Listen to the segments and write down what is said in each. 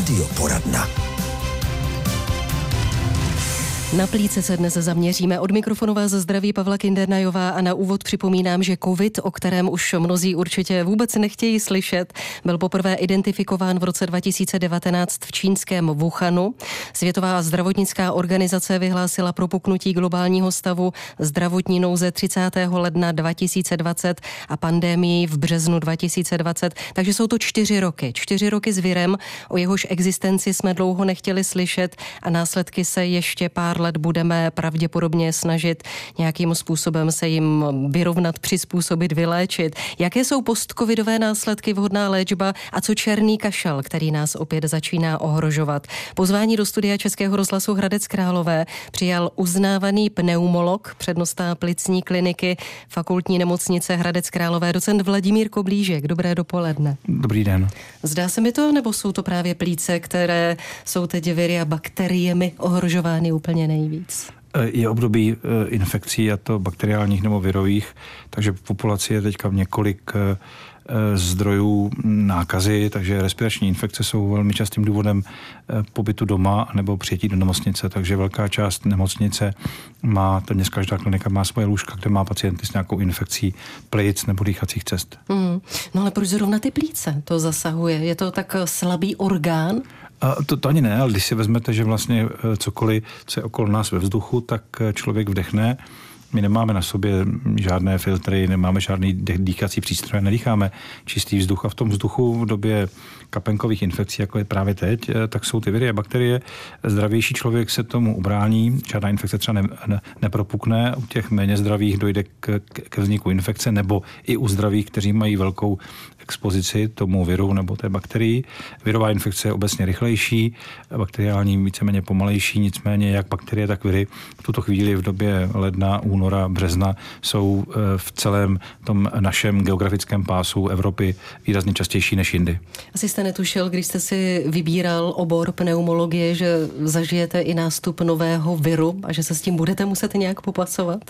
Radioporadna. Na plíce se dnes zaměříme. Od mikrofonu vás zdraví Pavla Kindernajová a na úvod připomínám, že COVID, o kterém už mnozí určitě vůbec nechtějí slyšet, byl poprvé identifikován v roce 2019 v čínském Wuhanu. Světová zdravotnická organizace vyhlásila propuknutí globálního stavu zdravotní nouze 30. ledna 2020 a pandemii v březnu 2020. Takže jsou to čtyři roky. Čtyři roky s virem, o jehož existenci jsme dlouho nechtěli slyšet a následky se ještě pár let budeme pravděpodobně snažit nějakým způsobem se jim vyrovnat, přizpůsobit, vyléčit. Jaké jsou postcovidové následky, vhodná léčba a co černý kašel, který nás opět začíná ohrožovat. Pozvání do studia Českého rozhlasu Hradec Králové přijal uznávaný pneumolog, přednostá plicní kliniky fakultní nemocnice Hradec Králové, docent Vladimír Koblížek. Dobré dopoledne. Dobrý den. Zdá se mi to, nebo jsou to právě plíce, které jsou teď viry a bakteriemi ohrožovány úplně nejvíc? Je období eh, infekcí, a to bakteriálních nebo virových, takže v populaci je teďka několik eh, eh, zdrojů nákazy, takže respirační infekce jsou velmi častým důvodem pobytu doma nebo přijetí do nemocnice, takže velká část nemocnice má, téměř každá klinika má svoje lůžka, kde má pacienty s nějakou infekcí plic nebo dýchacích cest. Mm. No ale proč zrovna ty plíce to zasahuje? Je to tak slabý orgán? A to, to ani ne, ale když si vezmete, že vlastně eh, cokoliv, co je okolo nás ve vzduchu, tak eh, člověk vdechne. My nemáme na sobě žádné filtry, nemáme žádný dýchací přístroj, nedýcháme čistý vzduch a v tom vzduchu v době kapenkových infekcí, jako je právě teď, eh, tak jsou ty viry a bakterie. Zdravější člověk se tomu ubrání, žádná infekce třeba ne, ne, nepropukne, u těch méně zdravých dojde k, ke vzniku infekce, nebo i u zdravých, kteří mají velkou expozici tomu viru nebo té bakterii. Virová infekce je obecně rychlejší, bakteriální víceméně pomalejší, nicméně jak bakterie, tak viry v tuto chvíli v době ledna, února, března jsou eh, v celém tom našem geografickém pásu Evropy výrazně častější než jindy. Asi jste netušil, když jste si vybíral obor pneumologie, že zažijete i nástup nového viru a že se s tím budete muset nějak popasovat?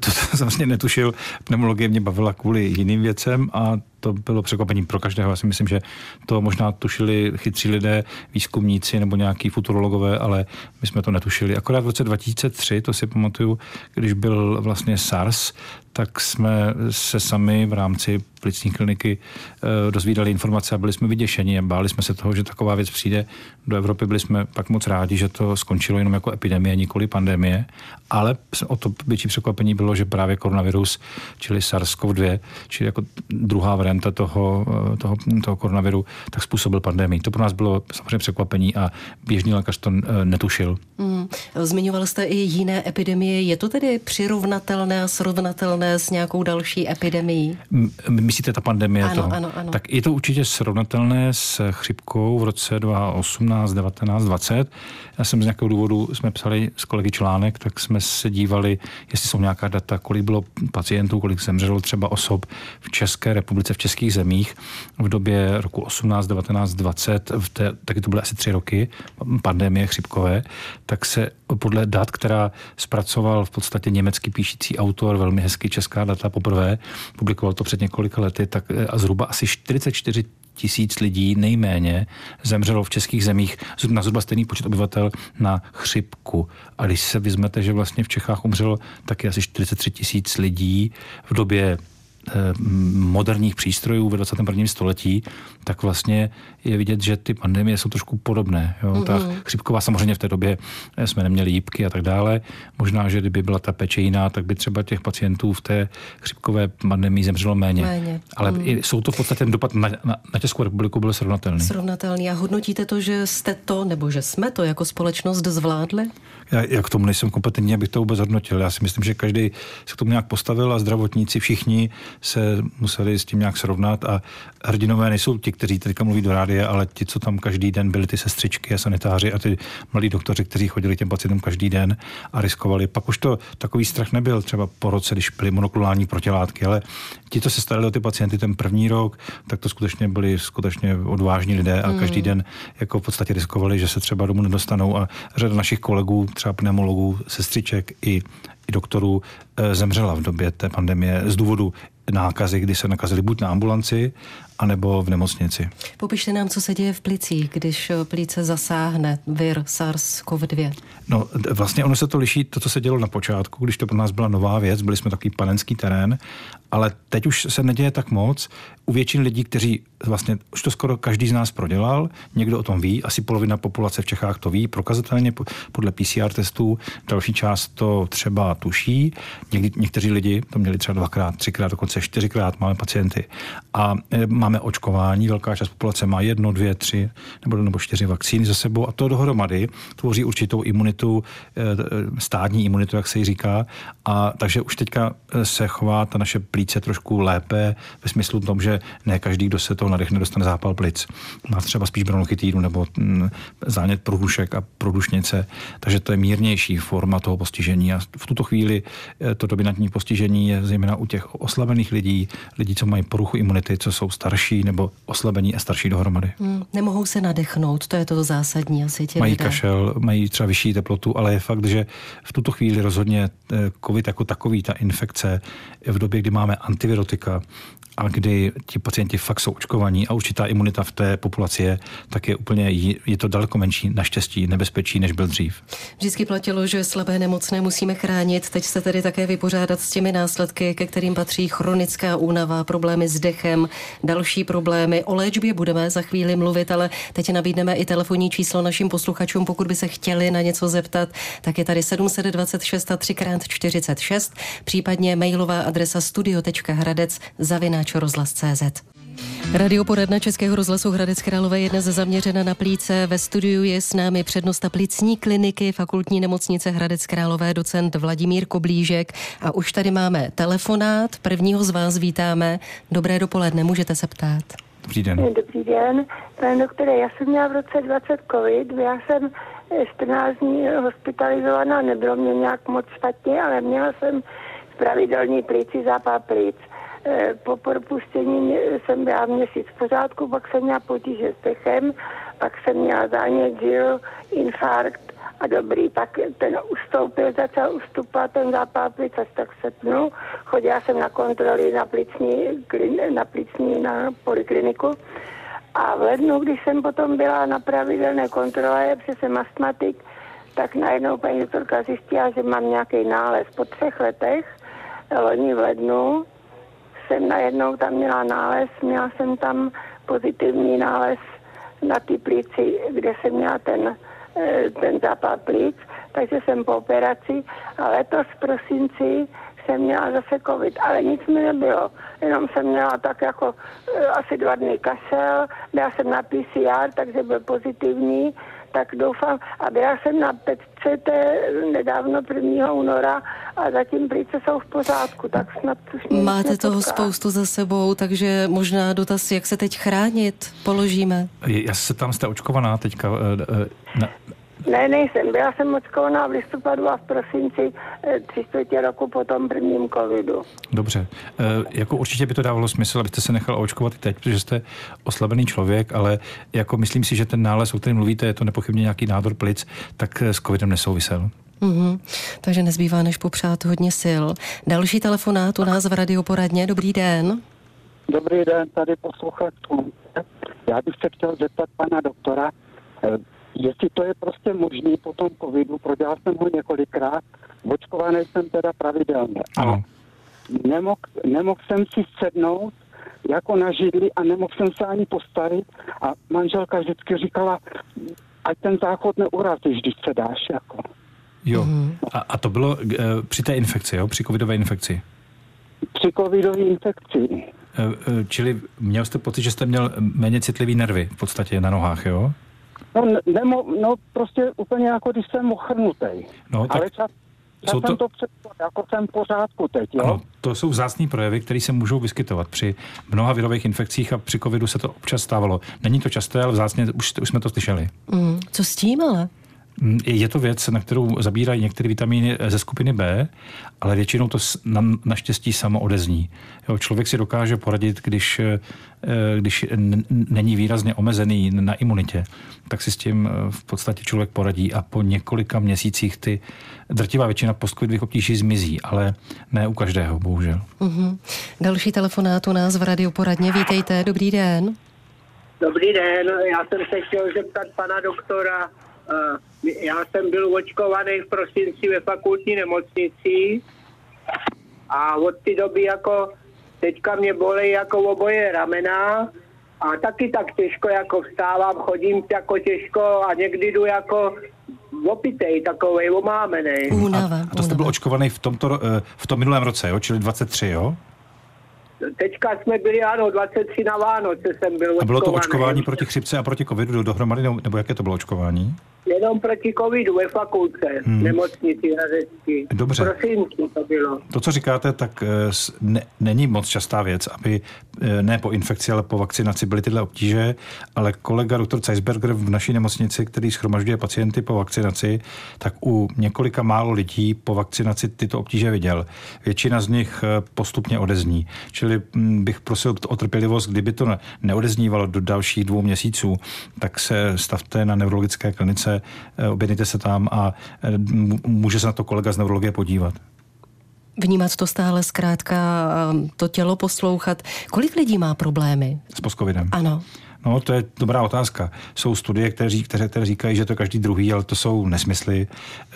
To jsem vlastně netušil. Pneumologie mě bavila kvůli jiným věcem a to bylo překvapení pro každého. Já si myslím, že to možná tušili chytří lidé, výzkumníci nebo nějaký futurologové, ale my jsme to netušili. Akorát v roce 2003, to si pamatuju, když byl vlastně SARS, tak jsme se sami v rámci plicní kliniky e, dozvídali informace a byli jsme vyděšeni a báli jsme se toho, že taková věc přijde do Evropy. Byli jsme pak moc rádi, že to skončilo jenom jako epidemie, nikoli pandemie, ale o to větší překvapení bylo, že právě koronavirus, čili SARS-CoV-2, čili jako druhá varianta toho, eh, toho, toho koronaviru, tak způsobil pandemii. To pro nás bylo samozřejmě překvapení a běžný lékař to eh, netušil. Mm. Zmiňoval jste i jiné epidemie. Je to tedy přirovnatelné a srovnatelné s nějakou další epidemií? Myslíte ta pandemie ano, toho? Ano, ano. Tak je to určitě srovnatelné s chřipkou v roce 2018, 19, 20. Já jsem z nějakého důvodu, jsme psali s kolegy článek, tak jsme se dívali, jestli jsou nějaká data, kolik bylo pacientů, kolik zemřelo třeba osob v České republice, v českých zemích v době roku 18, 19, 20, v té, taky to byly asi tři roky, pandemie chřipkové, tak se podle dat, která zpracoval v podstatě německý píšící autor, velmi česká data poprvé, publikoval to před několika lety, tak eh, a zhruba asi 44 tisíc lidí nejméně zemřelo v českých zemích na zhruba stejný počet obyvatel na chřipku. A když se vezmete, že vlastně v Čechách umřelo taky asi 43 tisíc lidí v době moderních přístrojů ve 21. století, tak vlastně je vidět, že ty pandemie jsou trošku podobné. Jo? Mm-hmm. Ta chřipková samozřejmě v té době eh, jsme neměli jípky a tak dále. Možná, že kdyby byla ta peče jiná, tak by třeba těch pacientů v té chřipkové pandemii zemřelo méně. méně. Ale mm. jsou to v podstatě ten dopad na, na, na Českou republiku byl srovnatelný. Srovnatelný. A hodnotíte to, že jste to, nebo že jsme to jako společnost zvládli? Já, já k tomu nejsem kompetentní, abych to vůbec hodnotil. Já si myslím, že každý se k tomu nějak postavil a zdravotníci všichni se museli s tím nějak srovnat a hrdinové nejsou ti, kteří teďka mluví do rádia, ale ti, co tam každý den byli, ty sestřičky a sanitáři a ty mladí doktoři, kteří chodili těm pacientům každý den a riskovali. Pak už to takový strach nebyl třeba po roce, když byly monoklonální protilátky, ale ti, co se starali o ty pacienty ten první rok, tak to skutečně byli skutečně odvážní lidé a mm. každý den jako v podstatě riskovali, že se třeba domů nedostanou a řada našich kolegů, třeba pneumologů, sestřiček i i doktorů eh, zemřela v době té pandemie z důvodu nákazy, kdy se nakazili buď na ambulanci, anebo v nemocnici. Popište nám, co se děje v plicích, když plíce zasáhne vir SARS-CoV-2. No vlastně ono se to liší, to, co se dělo na počátku, když to pro nás byla nová věc, byli jsme takový panenský terén, ale teď už se neděje tak moc. U většiny lidí, kteří vlastně už to skoro každý z nás prodělal, někdo o tom ví, asi polovina populace v Čechách to ví, prokazatelně podle PCR testů, další část to třeba tuší, Někdy, někteří lidi to měli třeba dvakrát, třikrát, dokonce čtyřikrát máme pacienty. A e, máme očkování, velká část populace má jedno, dvě, tři nebo, nebo čtyři vakcíny za sebou a to dohromady tvoří určitou imunitu, e, e, stádní imunitu, jak se jí říká. A takže už teďka se chová ta naše plíce trošku lépe ve smyslu tom, že ne každý, kdo se toho nadechne, dostane zápal plic. Má třeba spíš bronchitídu nebo mm, zánět průdušek a průdušnice, takže to je mírnější forma toho postižení. A v tuto chvíli eh, to dominantní postižení je zejména u těch oslabených lidí, lidí, co mají poruchu imunity, co jsou starší nebo oslabení a starší dohromady. Hmm, nemohou se nadechnout, to je to zásadní asi. Tě mají lidé. kašel, mají třeba vyšší teplotu, ale je fakt, že v tuto chvíli rozhodně eh, COVID jako takový, ta infekce v době, kdy máme antivirotika, a kdy ti pacienti fakt jsou očkovaní a určitá imunita v té populaci je, tak je úplně, je to daleko menší naštěstí nebezpečí, než byl dřív. Vždycky platilo, že slabé nemocné musíme chránit. Teď se tedy také vypořádat s těmi následky, ke kterým patří chronická únava, problémy s dechem, další problémy. O léčbě budeme za chvíli mluvit, ale teď nabídneme i telefonní číslo našim posluchačům, pokud by se chtěli na něco zeptat, tak je tady 726 a 3x46, případně mailová adresa studio.hradec zavináč rozhlas.cz. Radioporadna Českého rozhlasu Hradec Králové je dnes zaměřena na plíce. Ve studiu je s námi přednosta plicní kliniky fakultní nemocnice Hradec Králové docent Vladimír Koblížek a už tady máme telefonát. Prvního z vás vítáme. Dobré dopoledne, můžete se ptát. Dobrý den. Dobrý den. Pane doktore, já jsem měla v roce 20 covid, já jsem 14 dní hospitalizovaná, nebylo mě nějak moc špatně, ale měla jsem pravidelný plíci zápal plíc. Eh, po propuštění jsem byla měsíc v pořádku, pak jsem měla potíže s dechem, pak jsem měla zánět žil, infarkt a dobrý, pak ten ustoupil, začal ustupat ten zápal plic až tak setnul. Chodila jsem na kontroly na plicní, na plicní na polikliniku. A v lednu, když jsem potom byla na pravidelné kontrole, protože jsem astmatik, tak najednou paní doktorka zjistila, že mám nějaký nález po třech letech, loni v lednu, jsem najednou tam měla nález, měla jsem tam pozitivní nález na ty plíci, kde jsem měla ten, eh, ten zápal plíc, takže jsem po operaci a letos v prosinci jsem měla zase covid, ale nic mi nebylo. Jenom jsem měla tak jako e, asi dva dny kašel, byla jsem na PCR, takže byl pozitivní, tak doufám, a byla jsem na PET nedávno 1. února a zatím plíce jsou v pořádku, tak snad už Máte toho potká. spoustu za sebou, takže možná dotaz, jak se teď chránit, položíme. Já se tam jste očkovaná teďka e, e, na, ne, nejsem. Byla jsem očkovaná v listopadu a v prosinci eh, tři čtvrtě roku po tom prvním covidu. Dobře. E, jako určitě by to dávalo smysl, abyste se nechal očkovat i teď, protože jste oslabený člověk, ale jako myslím si, že ten nález, o kterém mluvíte, je to nepochybně nějaký nádor plic, tak s covidem nesouvisel. Mm-hmm. Takže nezbývá než popřát hodně sil. Další telefonát u nás v radioporadně. Dobrý den. Dobrý den, tady posluchačům. Já bych se chtěl zeptat pana doktora, eh, jestli to je prostě možný po tom covidu, prodělal jsem ho několikrát, očkovaný jsem teda pravidelně. Ano. Nemohl, nemohl jsem si sednout jako na židli a nemohl jsem se ani postavit a manželka vždycky říkala, ať ten záchod neurazíš, když se dáš. Jako. Jo. Mm-hmm. A, a to bylo e, při té infekci, jo? Při covidové infekci? Při covidové infekci. E, e, čili měl jste pocit, že jste měl méně citlivý nervy v podstatě na nohách, jo? No, nemo, no prostě úplně jako když jsem ochrnutý. No, tak... Ale čas, já jsou jsem to, před, jako jsem pořádku teď, jo? Ano, to jsou vzácné projevy, které se můžou vyskytovat při mnoha virových infekcích a při covidu se to občas stávalo. Není to časté, ale vzácně už, už jsme to slyšeli. Mm, co s tím ale? Mm, je to věc, na kterou zabírají některé vitamíny ze skupiny B, ale většinou to na, naštěstí samo odezní. Jo, člověk si dokáže poradit, když, eh, když není výrazně omezený na imunitě, tak si s tím eh, v podstatě člověk poradí a po několika měsících ty drtivá většina postcovidových obtíží zmizí, ale ne u každého, bohužel. Mm-hmm. Další telefonát u nás v Radio Poradně. Vítejte, dobrý den. Dobrý den, já jsem se chtěl zeptat pana doktora, já jsem byl očkovaný v prosinci ve fakultní nemocnici a od té doby jako teďka mě bolí jako oboje ramena a taky tak těžko jako vstávám, chodím jako těžko a někdy jdu jako opitej, takovej omámený. Únava, a to jste byl očkovaný v, tomto, eh, v tom minulém roce, jo? čili 23, jo? Teďka jsme byli, ano, 23 na Vánoce jsem byl A bylo to očkování proti chřipce a proti covidu dohromady, nebo jaké to bylo očkování? Jenom proti covidu ve fakultce, hmm. nemocnici Hradecky. Dobře. Prosinci to bylo. To, co říkáte, tak eh, ne, není moc častá věc, aby eh, ne po infekci, ale po vakcinaci byly tyhle obtíže, ale kolega dr. Zeisberger v naší nemocnici, který schromažďuje pacienty po vakcinaci, tak u několika málo lidí po vakcinaci tyto obtíže viděl. Většina z nich eh, postupně odezní. Čili hm, bych prosil o trpělivost, kdyby to neodeznívalo do dalších dvou měsíců, tak se stavte na neurologické klinice Eh, objednejte se tam a eh, může se na to kolega z neurologie podívat. Vnímat to stále zkrátka, to tělo poslouchat. Kolik lidí má problémy? S postcovidem. Ano. No, to je dobrá otázka. Jsou studie, které, které, které říkají, že to každý druhý, ale to jsou nesmysly.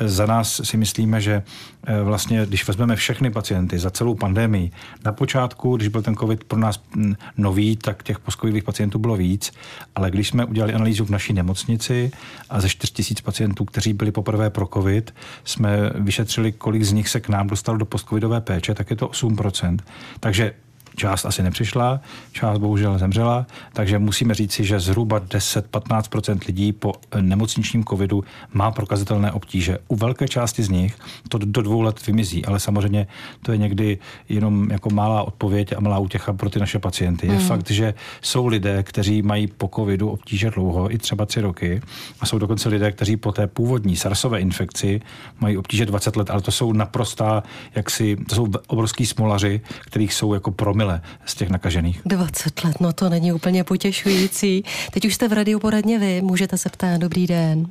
Za nás si myslíme, že eh, vlastně, když vezmeme všechny pacienty za celou pandemii, na počátku, když byl ten COVID pro nás nový, tak těch postcovidových pacientů bylo víc, ale když jsme udělali analýzu v naší nemocnici a ze 4 000 pacientů, kteří byli poprvé pro COVID, jsme vyšetřili, kolik z nich se k nám dostalo do postcovidové péče, tak je to 8%. Takže Část asi nepřišla, část bohužel zemřela, takže musíme říci, že zhruba 10-15% lidí po nemocničním covidu má prokazatelné obtíže. U velké části z nich to do dvou let vymizí, ale samozřejmě to je někdy jenom jako malá odpověď a malá útěcha pro ty naše pacienty. Je mm. fakt, že jsou lidé, kteří mají po covidu obtíže dlouho, i třeba tři roky, a jsou dokonce lidé, kteří po té původní sarsové infekci mají obtíže 20 let, ale to jsou naprostá, jaksi, to jsou obrovský smolaři, kterých jsou jako promil promile z těch nakažených. 20 let, no to není úplně potěšující. Teď už jste v radiu poradně vy, můžete se ptát, dobrý den.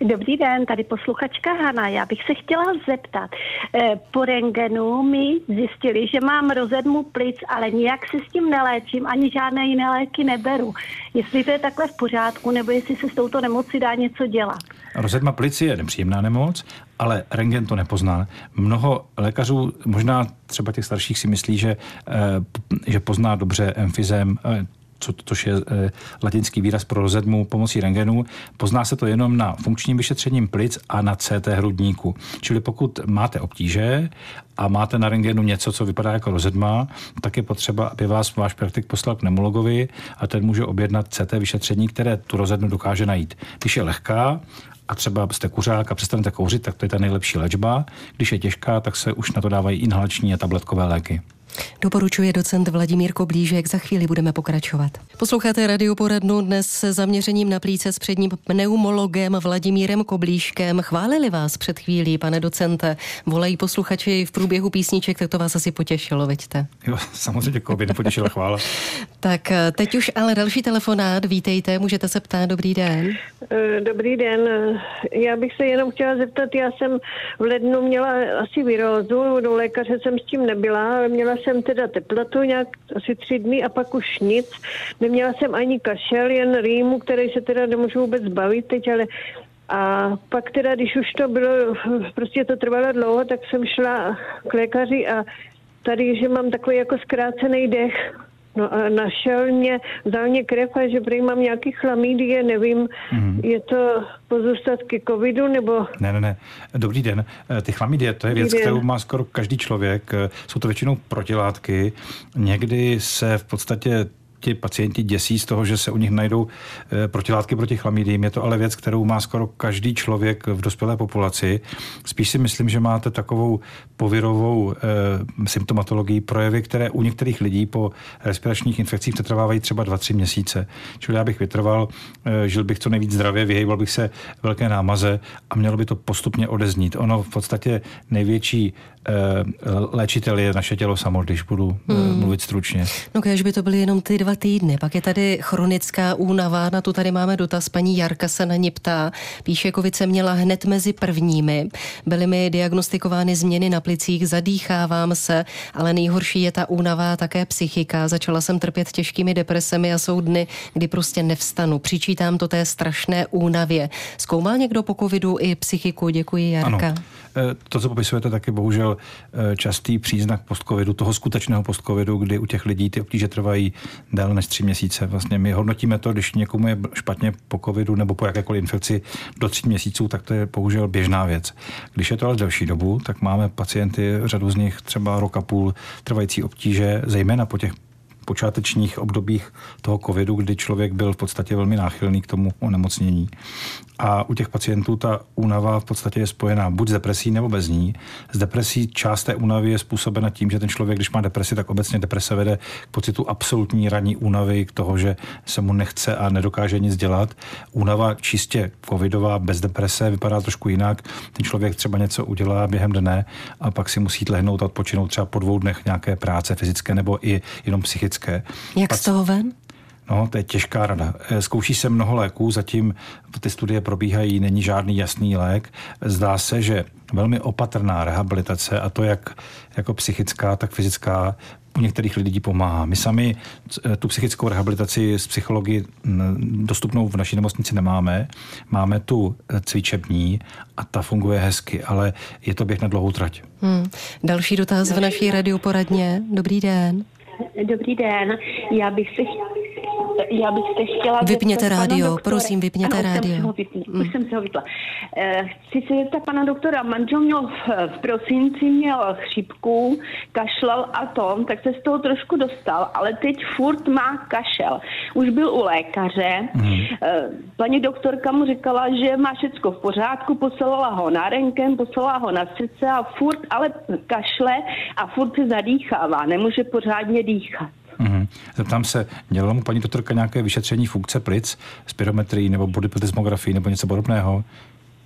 Dobrý den, tady posluchačka Hana. Já bych se chtěla zeptat. Eh, po rengenu mi zjistili, že mám rozedmu plic, ale nijak se s tím neléčím, ani žádné jiné léky neberu. Jestli to je takhle v pořádku, nebo jestli se s touto nemocí dá něco dělat. Rozedma plic je nepříjemná nemoc, ale rengen to nepozná. Mnoho lékařů, možná třeba těch starších, si myslí, že, eh, že pozná dobře emfizem, eh, co, což je e, latinský výraz pro rozedmu pomocí rengenu. Pozná se to jenom na funkčním vyšetřením plic a na CT hrudníku. Čili pokud máte obtíže a máte na rengenu něco, co vypadá jako rozedma, tak je potřeba, aby vás váš praktik poslal k nemologovi a ten může objednat CT vyšetření, které tu rozednu dokáže najít. Když je lehká a třeba jste kuřák a přestanete kouřit, tak to je ta nejlepší léčba. Když je těžká, tak se už na to dávají inhalační a tabletkové léky. Doporučuje docent Vladimír Koblížek. Za chvíli budeme pokračovat. Posloucháte radio poradnu dnes se zaměřením na plíce s předním pneumologem Vladimírem Koblížkem. Chválili vás před chvílí, pane docente. Volají posluchači v průběhu písniček, tak to vás asi potěšilo, veďte. Jo, samozřejmě, koho by nepotěšila chvála. tak teď už ale další telefonát. Vítejte, můžete se ptát. Dobrý den. Eh, dobrý den. Já bych se jenom chtěla zeptat, já jsem v lednu měla asi virózu, do lékaře jsem s tím nebyla, ale měla jsem teda teplotu nějak asi tři dny a pak už nic. Neměla jsem ani kašel, jen rýmu, který se teda nemůžu vůbec bavit teď, ale a pak teda, když už to bylo, prostě to trvalo dlouho, tak jsem šla k lékaři a tady, že mám takový jako zkrácený dech. No a našel mě, vzal mě krev a že prý mám nějaký chlamídie, nevím, mm-hmm. je to pozůstatky covidu nebo... Ne, ne, ne. Dobrý den. Eh, ty chlamídie, to je věc, den. kterou má skoro každý člověk. Eh, jsou to většinou protilátky. Někdy se v podstatě ti pacienti děsí z toho, že se u nich najdou eh, protilátky proti chlamidím. Je to ale věc, kterou má skoro každý člověk v dospělé populaci. Spíš si myslím, že máte takovou povirovou e, symptomatologii projevy, které u některých lidí po respiračních infekcích přetrvávají třeba 2-3 měsíce. Čili já bych vytrval, e, žil bych co nejvíc zdravě, vyhejbal bych se velké námaze a mělo by to postupně odeznít. Ono v podstatě největší Eh, léčitel je naše tělo samo, když budu hmm. mluvit stručně. No když by to byly jenom ty dva týdny. Pak je tady chronická únava, na tu tady máme dotaz. Paní Jarka se na ně ptá. Píše, kovice měla hned mezi prvními. Byly mi diagnostikovány změny na plicích, zadýchávám se, ale nejhorší je ta únava, také psychika. Začala jsem trpět těžkými depresemi a jsou dny, kdy prostě nevstanu. Přičítám to té strašné únavě. Zkoumal někdo po covidu i psychiku? Děkuji, Jarka. Ano. Eh, to, co popisujete, taky bohužel eh, častý příznak postcovidu, toho skutečného postcovidu, kdy u těch lidí ty obtíže trvají déle než tři měsíce. Vlastně my hodnotíme to, když někomu je špatně po covidu nebo po jakékoliv infekci do tří měsíců, tak to je bohužel běžná věc. Když je to ale delší dobu, tak máme pacienty, řadu z nich třeba rok a půl trvající obtíže, zejména po těch počátečních obdobích toho covidu, kdy člověk byl v podstatě velmi náchylný k tomu onemocnění. A u těch pacientů ta únava v podstatě je spojená buď s depresí nebo bez ní. S depresí část té únavy je způsobena tím, že ten člověk, když má depresi, tak obecně deprese vede k pocitu absolutní ranní únavy, k toho, že se mu nechce a nedokáže nic dělat. Únava čistě covidová bez deprese vypadá trošku jinak. Ten člověk třeba něco udělá během dne a pak si musí lehnout a odpočinout třeba po dvou dnech nějaké práce fyzické nebo i jenom psychické. Jak z toho ven? No, to je těžká rada. Eh, zkouší se mnoho léků, zatím ty studie probíhají, není žádný jasný lék. Zdá se, že velmi opatrná rehabilitace, a to jak jako psychická, tak fyzická, u některých lidí pomáhá. My sami eh, tu psychickou rehabilitaci z psychologii dostupnou v naší nemocnici nemáme. Máme tu eh, cvičební a ta funguje hezky, ale je to běh na dlouhou trať. Hmm. Další dotaz v naší radioporadně. Dobrý den. Dobrý den. Já bych si já bych se chtěla... Vypněte rádio, doktore. prosím, vypněte ano, rádio. Už jsem, mm. už jsem se ho vypla. Eh, chci se zeptat pana doktora, manžel měl v, v prosinci měl chřipku, kašlal a to, tak se z toho trošku dostal, ale teď furt má kašel. Už byl u lékaře, mm. eh, paní doktorka mu říkala, že má všecko v pořádku, poslala ho na renken, poslala ho na srdce a furt ale kašle a furt se zadýchává, nemůže pořádně dýchat. Mm-hmm. Zeptám se, dělala mu paní doktorka nějaké vyšetření funkce plic, spirometrii nebo bodyplasmografii nebo něco podobného?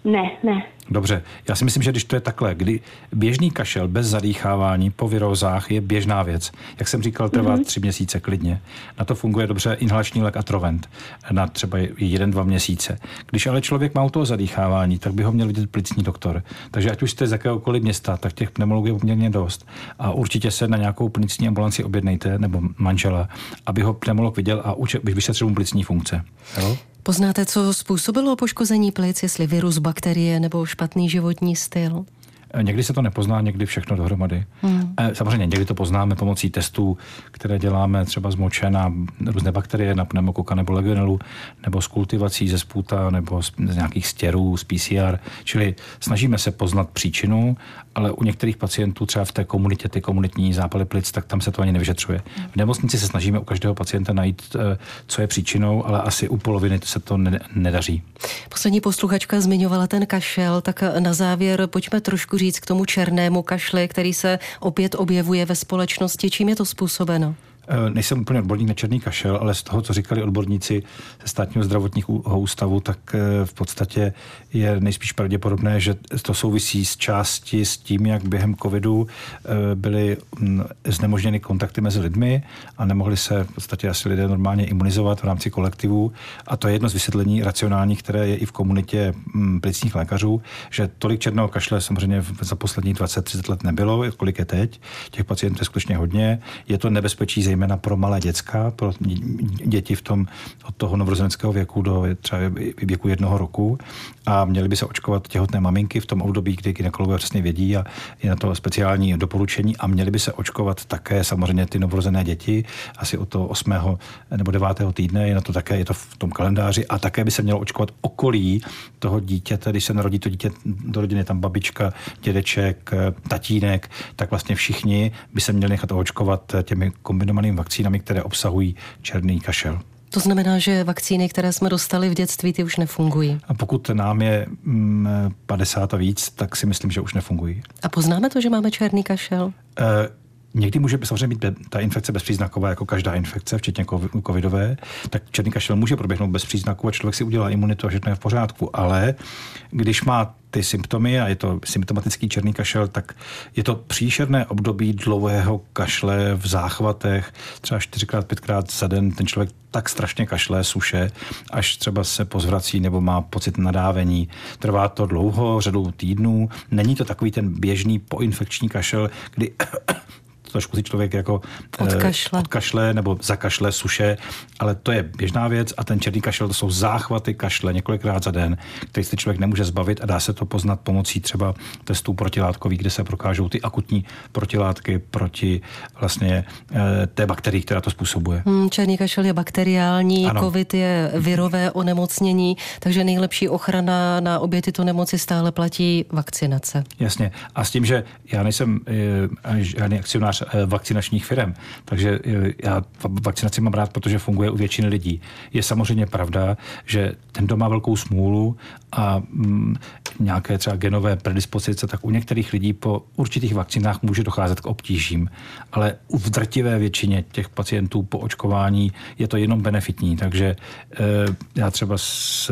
Ne, ne. Dobře, já si myslím, že když to je takhle, kdy běžný kašel bez zadýchávání po virózách je běžná věc. Jak jsem říkal, trvá mm-hmm. tři měsíce klidně. Na to funguje dobře inhalační lék Atrovent na třeba jeden, dva měsíce. Když ale člověk má u toho zadýchávání, tak by ho měl vidět plicní doktor. Takže ať už jste z jakéhokoliv města, tak těch pneumologů je poměrně dost. A určitě se na nějakou plicní ambulanci objednejte, nebo manžela, aby ho pneumolog viděl a vyšetřil mu plicní funkce. Jo? Poznáte, co způsobilo poškození plic, jestli virus, bakterie nebo špatný životní styl? Někdy se to nepozná, někdy všechno dohromady. Hmm. Samozřejmě někdy to poznáme pomocí testů, které děláme třeba z moče na různé bakterie, na pneumokoka nebo legionelu, nebo z kultivací ze spůta, nebo z, z nějakých stěrů, z PCR. Čili snažíme se poznat příčinu, ale u některých pacientů, třeba v té komunitě, ty komunitní zápaly plic, tak tam se to ani nevyšetřuje. V nemocnici se snažíme u každého pacienta najít, eh, co je příčinou, ale asi u poloviny se to nedaří. Poslední posluchačka zmiňovala ten kašel, tak na závěr pojďme trošku říct k tomu černému kašli, který se opět objevuje ve společnosti. Čím je to způsobeno? Eh, nejsem úplně odborník na černý kašel, ale z toho, co říkali odborníci ze státního zdravotního ústavu, tak eh, v podstatě je nejspíš pravděpodobné, že to souvisí s části s tím, jak během covidu eh, byly mm, znemožněny kontakty mezi lidmi a nemohli se v podstatě asi lidé normálně imunizovat v rámci kolektivu. A to je jedno z vysvětlení racionálních, které je i v komunitě mm, plicních lékařů, že tolik černého kašle samozřejmě za posledních 20-30 let nebylo, kolik je teď. Těch pacientů je skutečně hodně. Je to nebezpečí zejména pro malé děcka, pro děti v tom od toho novorozeneckého věku do třeba věku jednoho roku a měly by se očkovat těhotné maminky v tom období, kdy gynekologové přesně vědí a je na to speciální doporučení a měly by se očkovat také samozřejmě ty novorozené děti asi od toho 8. nebo 9. týdne, je na to také, je to v tom kalendáři a také by se mělo očkovat okolí toho dítěte, když se narodí to dítě do rodiny, tam babička, dědeček, tatínek, tak vlastně všichni by se měli nechat očkovat těmi kombinovanými zkoumanými vakcínami, které obsahují černý kašel. To znamená, že vakcíny, které jsme dostali v dětství, ty už nefungují. A pokud nám je 50 mm, a víc, tak si myslím, že už nefungují. A poznáme to, že máme černý kašel? E, Někdy může samozřejmě být ta infekce bezpříznaková, jako každá infekce, včetně covidové, tak černý kašel může proběhnout bez příznaků a člověk si udělá imunitu a všechno je v pořádku. Ale když má ty symptomy a je to symptomatický černý kašel, tak je to příšerné období dlouhého kašle v záchvatech, třeba čtyřikrát, pětkrát za den ten člověk tak strašně kašle, suše, až třeba se pozvrací nebo má pocit nadávení. Trvá to dlouho, řadu týdnů. Není to takový ten běžný poinfekční kašel, kdy trošku si člověk jako eh, odkašle. odkašle nebo zakašle, suše, ale to je běžná věc a ten černý kašel to jsou záchvaty kašle několikrát za den, který si člověk nemůže zbavit a dá se to poznat pomocí třeba testů protilátkových, kde se prokážou ty akutní protilátky proti vlastně eh, té bakterii, která to způsobuje. Hmm, černý kašel je bakteriální, ano. covid je virové onemocnění, takže nejlepší ochrana na obě tyto nemoci stále platí vakcinace. Jasně. A s tím, že já nejsem eh, žádný akcionář Eh, vakcinačních firm. Takže eh, já vakcinaci mám rád, protože funguje u většiny lidí. Je samozřejmě pravda, že ten, kdo má velkou smůlu a mm, nějaké třeba genové predispozice, tak u některých lidí po určitých vakcinách může docházet k obtížím. Ale u drtivé většině těch pacientů po očkování je to jenom benefitní. Takže e, já třeba s,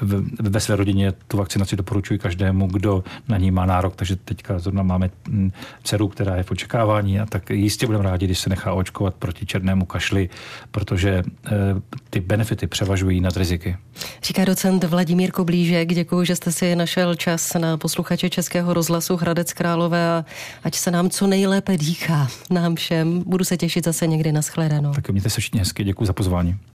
v, ve své rodině tu vakcinaci doporučuji každému, kdo na ní má nárok. Takže teďka zrovna máme mm, dceru, která je v očekávání a tak jistě budeme rádi, když se nechá očkovat proti černému kašli, protože e, ty benefity převažují nad riziky. Říká docent Vladimír Koblížek, děkuji, že jste si našel čas na posluchače Českého rozhlasu Hradec Králové a ať se nám co nejlépe dýchá nám všem. Budu se těšit zase někdy na shledanou. Tak mějte se všichni hezky, děkuji za pozvání.